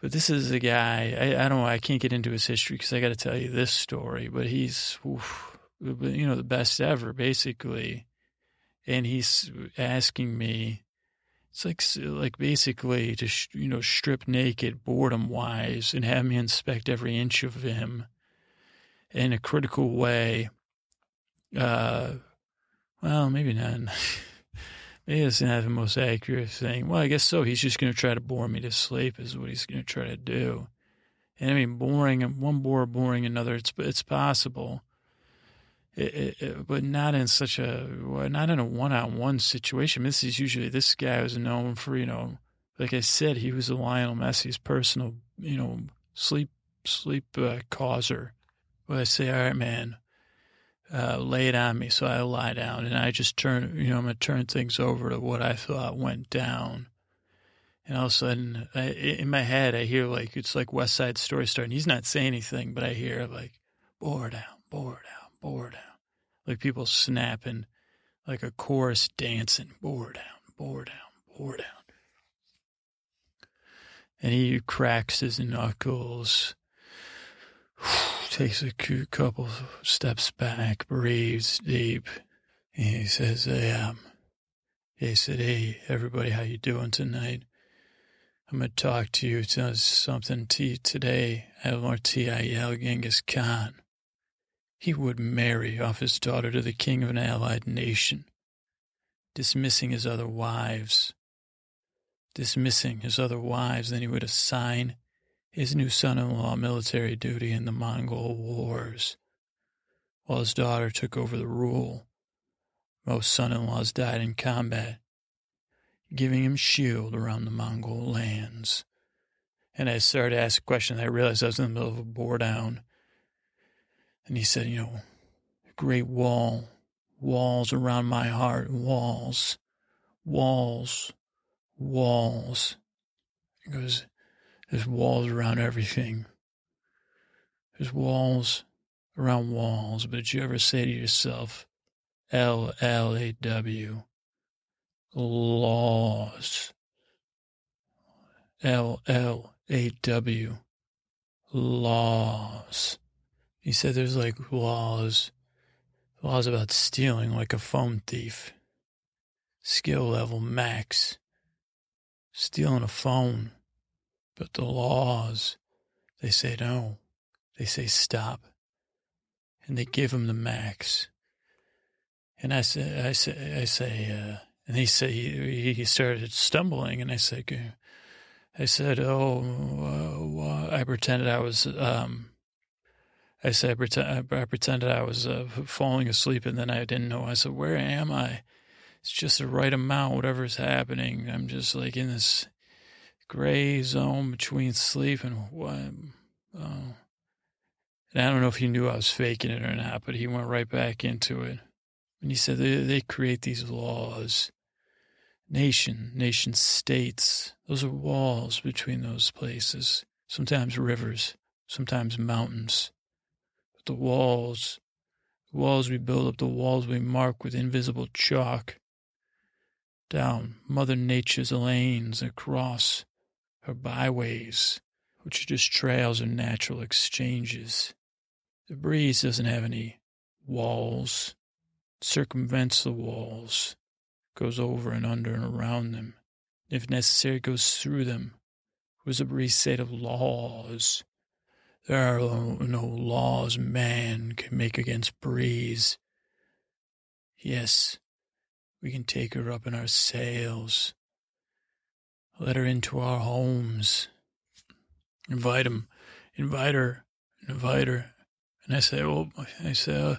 But this is a guy, I, I don't know, I can't get into his history because I got to tell you this story, but he's, oof, you know, the best ever, basically. And he's asking me, it's like, like basically to, you know, strip naked, boredom wise, and have me inspect every inch of him in a critical way. Uh, well, maybe not. maybe doesn't have the most accurate thing. Well, I guess so. He's just going to try to bore me to sleep, is what he's going to try to do. And I mean, boring one bore, boring another. It's it's possible, it, it, it, but not in such a not in a one on one situation. This is usually this guy was known for you know, like I said, he was a Lionel Messi's personal you know sleep sleep uh, causer. Well, I say, all right, man, uh, lay it on me. So I lie down and I just turn, you know, I'm going to turn things over to what I thought went down. And all of a sudden, I, in my head, I hear like, it's like West Side Story starting. He's not saying anything, but I hear like, bore down, bore down, bore down. Like people snapping, like a chorus dancing, bore down, bore down, bore down. And he cracks his knuckles takes a couple steps back, breathes deep. And he says, "Hey, um, he said, hey, everybody, how you doing tonight? I'm gonna talk to you, tell something to you today. LRTIL Genghis Khan. He would marry off his daughter to the king of an allied nation, dismissing his other wives. Dismissing his other wives, then he would assign his new son-in-law military duty in the Mongol Wars, while his daughter took over the rule. Most son-in-laws died in combat. giving him shield around the Mongol lands. And I started to ask a question. I realized I was in the middle of a bore down. And he said, you know, great wall, walls around my heart, walls, walls, walls. He goes, there's walls around everything. There's walls around walls. But did you ever say to yourself, L L A W, laws? L L A W, laws. He said there's like laws, laws about stealing like a phone thief. Skill level max. Stealing a phone. But the laws, they say no. They say stop. And they give him the max. And I say, I say, I say, uh, and he said, he, he started stumbling, and I said, I said, oh, uh, I pretended I was, um, I said, I, pretend, I pretended I was uh, falling asleep, and then I didn't know. I said, where am I? It's just the right amount, whatever's happening. I'm just like in this gray zone between sleep and what. Oh. And I don't know if he knew I was faking it or not, but he went right back into it. And he said they, they create these laws. Nation, nation states, those are walls between those places. Sometimes rivers, sometimes mountains. But the walls, the walls we build up, the walls we mark with invisible chalk. Down Mother Nature's lanes across her byways, which are just trails or natural exchanges. The breeze doesn't have any walls, it circumvents the walls, goes over and under and around them. If necessary, goes through them. Was a breeze said of laws? There are no laws man can make against breeze. Yes, we can take her up in our sails, let her into our homes. Invite him. Invite her. Invite her. And I say, oh, I say, uh,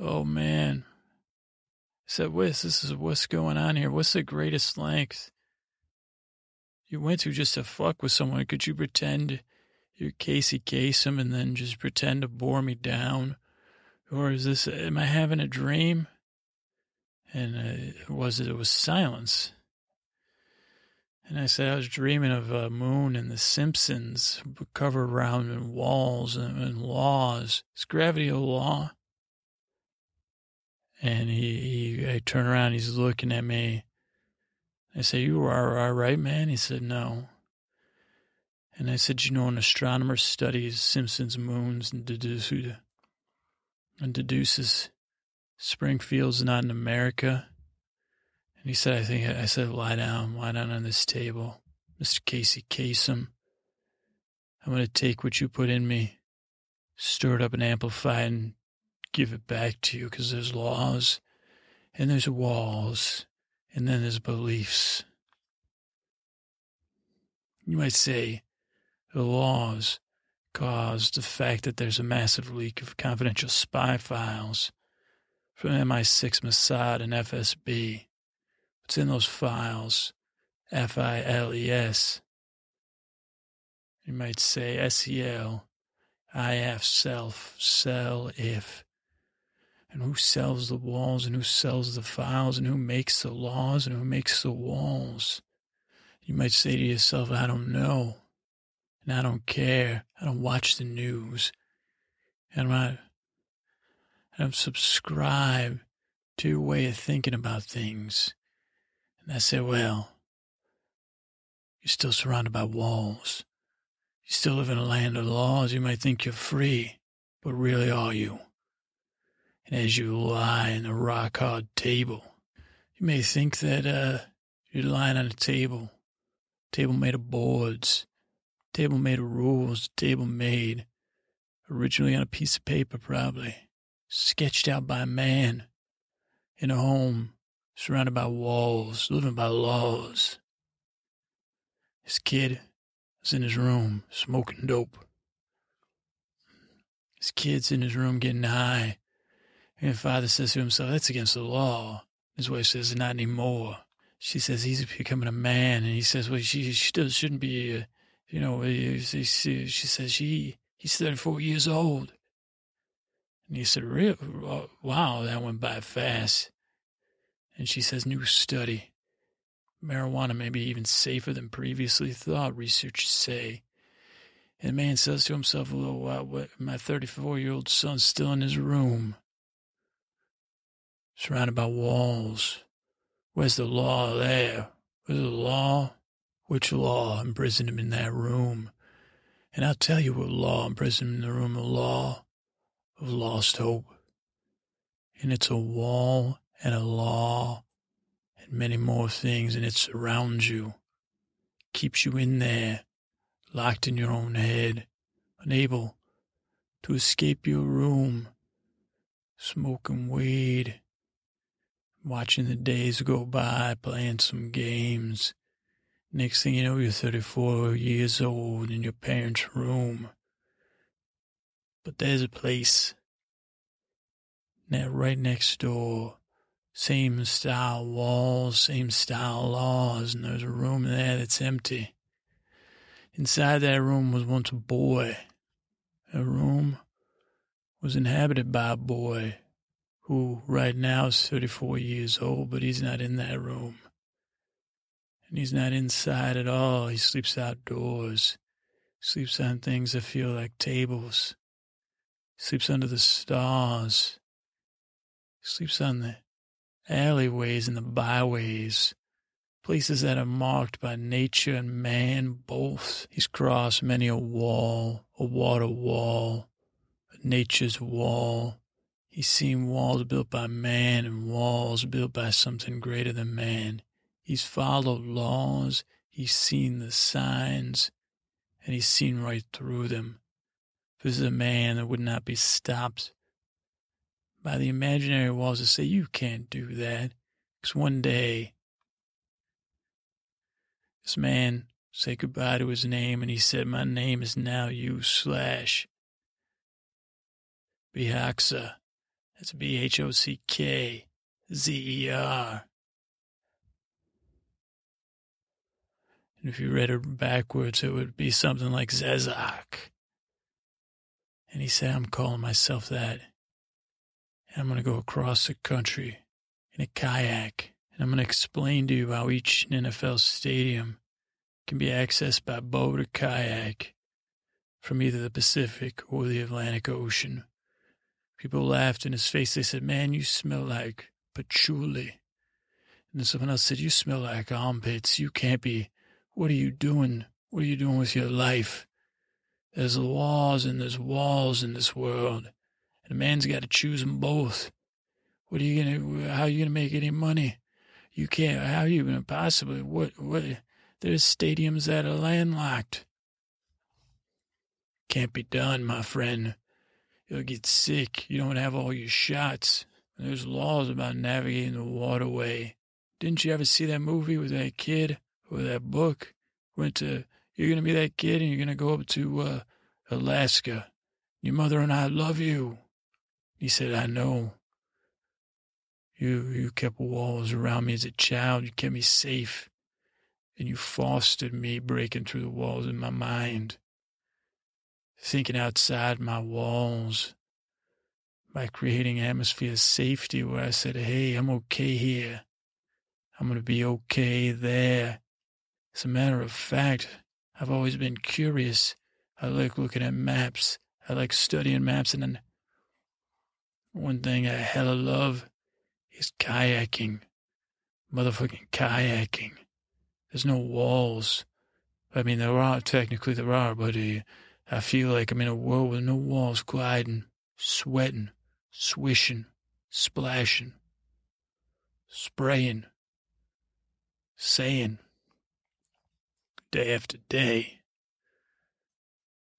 oh man. I said, Wes, this is what's going on here. What's the greatest length you went to just to fuck with someone? Could you pretend you're Casey Kasem and then just pretend to bore me down? Or is this, am I having a dream? And uh, was it, it was silence. And I said I was dreaming of a moon and the Simpsons covered around in walls and, and laws. Is gravity a law? And he, he, I turn around, he's looking at me. I say, You are all right, man? He said, No. And I said, You know, an astronomer studies Simpsons moons and deduces, and deduces Springfield's not in America. And he said, I think, I said, lie down, lie down on this table. Mr. Casey Kasem, I'm going to take what you put in me, stir it up and amplify it and give it back to you because there's laws and there's walls and then there's beliefs. You might say the laws caused the fact that there's a massive leak of confidential spy files from MI6, Mossad, and FSB What's in those files? F I L E S. You might say S E L I F self, sell if. And who sells the walls and who sells the files and who makes the laws and who makes the walls? You might say to yourself, I don't know. And I don't care. I don't watch the news. And not, I don't subscribe to your way of thinking about things. And I said, Well, you're still surrounded by walls. You still live in a land of laws. You might think you're free, but really are you? And as you lie in a rock hard table, you may think that uh, you're lying on a table, table made of boards, table made of rules, table made originally on a piece of paper, probably sketched out by a man in a home surrounded by walls, living by laws. His kid was in his room smoking dope. His kid's in his room getting high. And the father says to himself, That's against the law. His wife says, Not anymore. she says he's becoming a man, and he says, well, she, she still shouldn't be, uh, you know, she, she says she, he's 34 years old. And he said, Real? wow, that went by fast. And she says, new study. Marijuana may be even safer than previously thought, researchers say. And the man says to himself, well, what, my 34 year old son's still in his room, surrounded by walls. Where's the law there? Where's the law? Which law imprisoned him in that room? And I'll tell you what law imprisoned him in the room, the law of lost hope. And it's a wall and a law and many more things, and it surrounds you, keeps you in there, locked in your own head, unable to escape your room, smoking weed, watching the days go by, playing some games. Next thing you know, you're 34 years old in your parents' room. But there's a place now right next door. Same style walls, same style laws, and there's a room there that's empty. Inside that room was once a boy. A room was inhabited by a boy who right now is 34 years old, but he's not in that room. And he's not inside at all. He sleeps outdoors, sleeps on things that feel like tables, sleeps under the stars, sleeps on the alleyways and the byways, places that are marked by nature and man both. He's crossed many a wall, a water wall, a nature's wall. He's seen walls built by man and walls built by something greater than man. He's followed laws, he's seen the signs, and he's seen right through them. This is a man that would not be stopped by the imaginary walls that say, you can't do that. Because one day, this man said goodbye to his name and he said, My name is now you slash Bhockzer. That's B H O C K Z E R. And if you read it backwards, it would be something like Zezak. And he said, I'm calling myself that. And I'm going to go across the country in a kayak. And I'm going to explain to you how each NFL stadium can be accessed by boat or kayak from either the Pacific or the Atlantic Ocean. People laughed in his face. They said, Man, you smell like patchouli. And then someone else said, You smell like armpits. You can't be. What are you doing? What are you doing with your life? There's laws and there's walls in this world. And a man's got to choose them both. What are you gonna? How are you gonna make any money? You can't. How are you gonna possibly? What? What? There's stadiums that are landlocked. Can't be done, my friend. You'll get sick. You don't have all your shots. There's laws about navigating the waterway. Didn't you ever see that movie with that kid or that book? Went to. You're gonna be that kid, and you're gonna go up to uh, Alaska. Your mother and I love you. He said, I know. You, you kept walls around me as a child. You kept me safe. And you fostered me breaking through the walls in my mind, thinking outside my walls by creating an atmosphere of safety where I said, Hey, I'm okay here. I'm going to be okay there. As a matter of fact, I've always been curious. I like looking at maps. I like studying maps and then one thing I hella love is kayaking. Motherfucking kayaking. There's no walls. I mean, there are, technically there are, but uh, I feel like I'm in a world with no walls gliding, sweating, swishing, splashing, spraying, saying, day after day.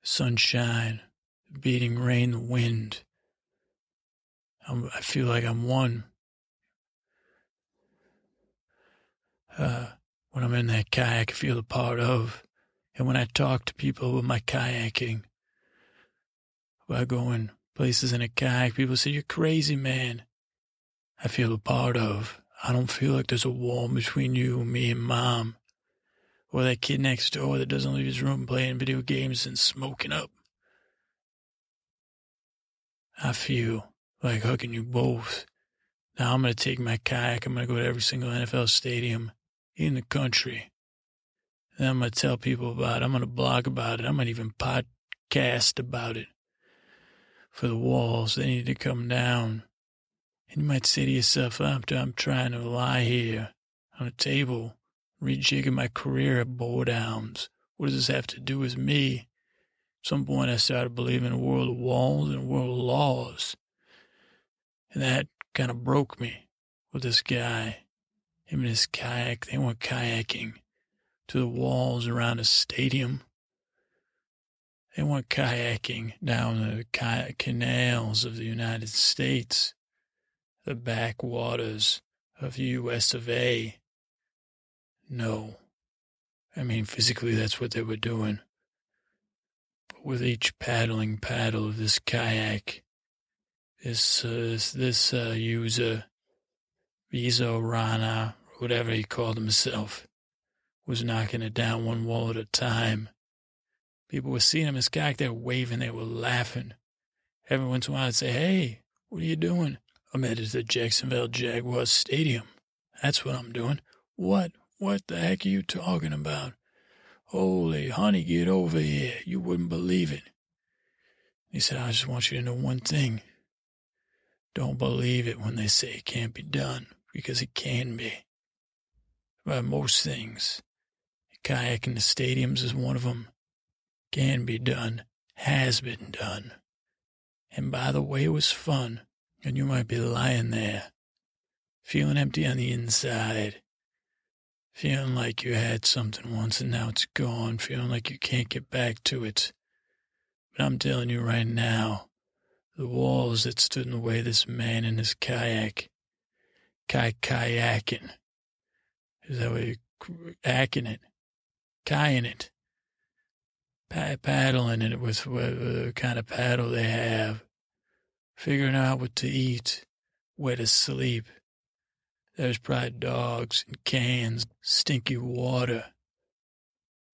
Sunshine, beating rain, the wind, I'm, i feel like I'm one. Uh, when I'm in that kayak, I feel a part of. And when I talk to people about my kayaking, about going places in a kayak, people say, You're crazy, man. I feel a part of. I don't feel like there's a wall between you, me, and mom. Or that kid next door that doesn't leave his room playing video games and smoking up. I feel like hugging you both. Now I'm going to take my kayak. I'm going to go to every single NFL stadium in the country. And I'm going to tell people about it. I'm going to blog about it. Going to even podcast about it. For the walls, they need to come down. And you might say to yourself, I'm, I'm trying to lie here on a table, rejigging my career at Downs. What does this have to do with me? At some point, I started believing in a world of walls and a world of laws. And that kind of broke me with this guy. Him and his kayak, they went kayaking to the walls around a stadium. They went kayaking down the canals of the United States, the backwaters of US of A. No. I mean, physically, that's what they were doing. But with each paddling paddle of this kayak, this, uh, this uh, user, Vizo Rana, whatever he called himself, was knocking it down one wall at a time. People were seeing him as kayak, they were waving, they were laughing. Every once in a while, I'd say, Hey, what are you doing? I'm headed to the Jacksonville Jaguars Stadium. That's what I'm doing. What? What the heck are you talking about? Holy honey, get over here. You wouldn't believe it. He said, I just want you to know one thing. Don't believe it when they say it can't be done, because it can be. By most things, kayaking the stadiums is one of them. Can be done, has been done. And by the way, it was fun, and you might be lying there, feeling empty on the inside, feeling like you had something once and now it's gone, feeling like you can't get back to it. But I'm telling you right now, the walls that stood in the way this man in his kayak. Kai kayaking. Is that what you acting it? Kayaking it. Pa- paddling it with what kind of paddle they have. Figuring out what to eat, where to sleep. There's probably dogs and cans, stinky water,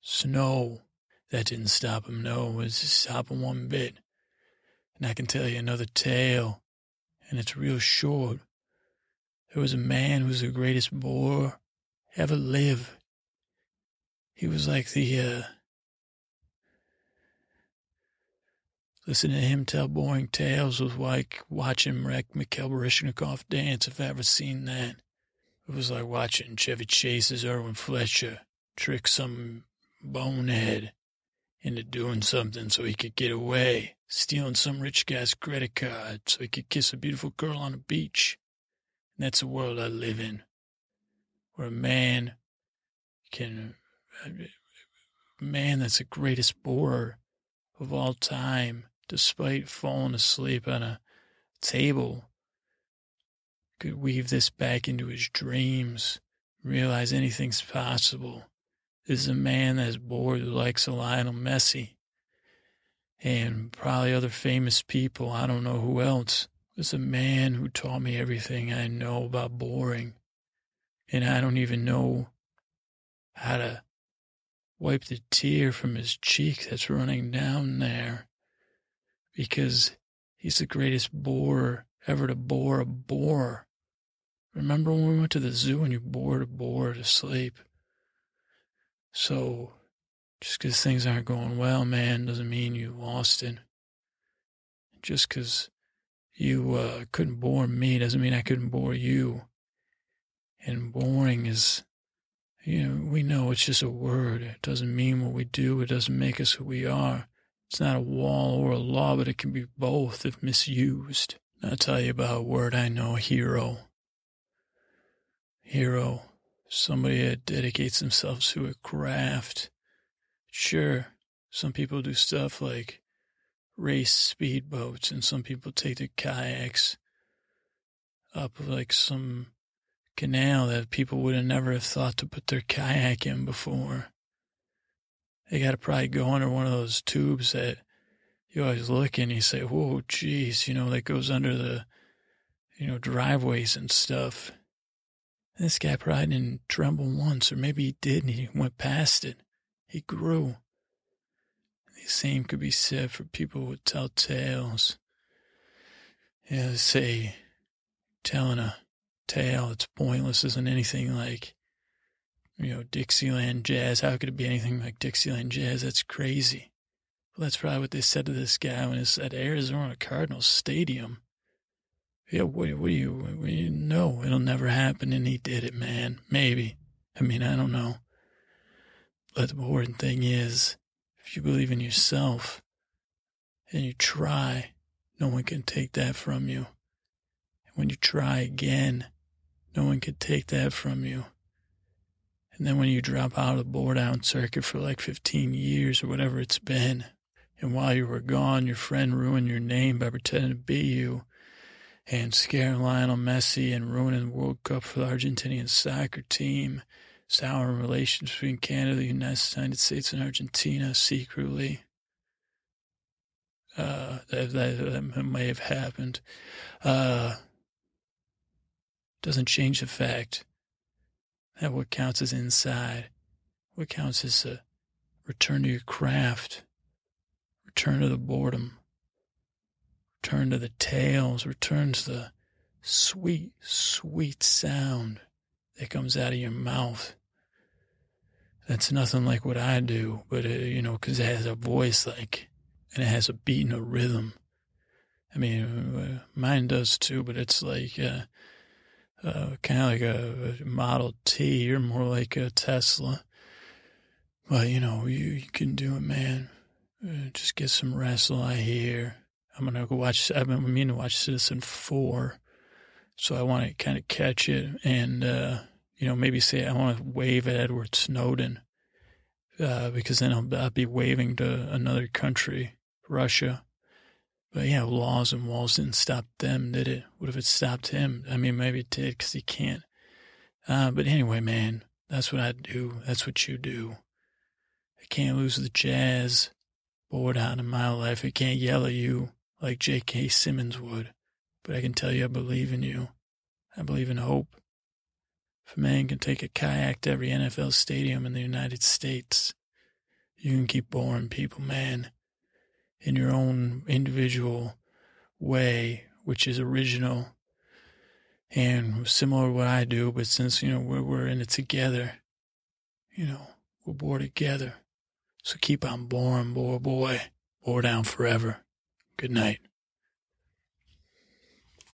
snow. That didn't stop him, no. It was stop him one bit. And I can tell you another tale, and it's real short. There was a man who was the greatest bore ever lived. He was like the, uh, listening to him tell boring tales was like watching Mikhail Baryshnikov dance, if I've ever seen that. It was like watching Chevy Chase's Irwin Fletcher trick some bonehead into doing something so he could get away, stealing some rich guy's credit card so he could kiss a beautiful girl on the beach. And that's the world I live in, where a man can, a man that's the greatest borer of all time, despite falling asleep on a table, could weave this back into his dreams, realize anything's possible This is a man that's bored who likes a Lionel Messi and probably other famous people. I don't know who else. Is a man who taught me everything I know about boring. And I don't even know how to wipe the tear from his cheek that's running down there because he's the greatest borer ever to bore a boar. Remember when we went to the zoo and you bored a boar to sleep? So just because things aren't going well, man, doesn't mean you lost it. Just because you uh, couldn't bore me doesn't mean I couldn't bore you. And boring is, you know, we know it's just a word. It doesn't mean what we do. It doesn't make us who we are. It's not a wall or a law, but it can be both if misused. I'll tell you about a word I know, hero. Hero somebody that dedicates themselves to a craft. Sure, some people do stuff like race speedboats, and some people take their kayaks up like some canal that people would have never have thought to put their kayak in before. They got to probably go under one of those tubes that you always look and you say, whoa, geez, you know, that goes under the, you know, driveways and stuff. This guy probably didn't tremble once, or maybe he did and he went past it. He grew. The same could be said for people who tell tales. Yeah, say telling a tale that's pointless isn't anything like, you know, Dixieland jazz. How could it be anything like Dixieland jazz? That's crazy. Well, that's probably what they said to this guy when it's at Arizona Cardinals Stadium. Yeah, what, what do you, what do you know? It'll never happen. And he did it, man. Maybe. I mean, I don't know. But the important thing is, if you believe in yourself and you try, no one can take that from you. And when you try again, no one can take that from you. And then when you drop out of the bore down circuit for like 15 years or whatever it's been, and while you were gone, your friend ruined your name by pretending to be you and scaring Lionel Messi and ruining the World Cup for the Argentinian soccer team, sour relations between Canada, the United States, and Argentina secretly. Uh, that, that, that may have happened. Uh, doesn't change the fact that what counts is inside. What counts is a return to your craft, return to the boredom, return to the tales, return to the sweet, sweet sound that comes out of your mouth. That's nothing like what I do, but, uh, you know, because it has a voice like, and it has a beat and a rhythm. I mean, uh, mine does too, but it's like, uh, uh, kind of like a, a, Model T. You're more like a Tesla. But, you know, you, you can do it, man. Uh, just get some rest I hear. I'm to go watch, I've been meaning to watch Citizenfour. So I want to kind of catch it and, uh, you know, maybe say I want to wave at Edward Snowden uh, because then I'll, I'll be waving to another country, Russia. But yeah, laws and walls didn't stop them, did it? What if it stopped him? I mean, maybe it did because he can't. Uh, but anyway, man, that's what I do. That's what you do. I can't lose the jazz bored out of my life. I can't yell at you like J.K. Simmons would. But I can tell you I believe in you. I believe in hope. If a man can take a kayak to every NFL stadium in the United States, you can keep boring people, man in your own individual way, which is original and similar to what I do. But since, you know, we're, we're in it together, you know, we're bored together. So keep on boring, boy, boy, bore down forever. Good night.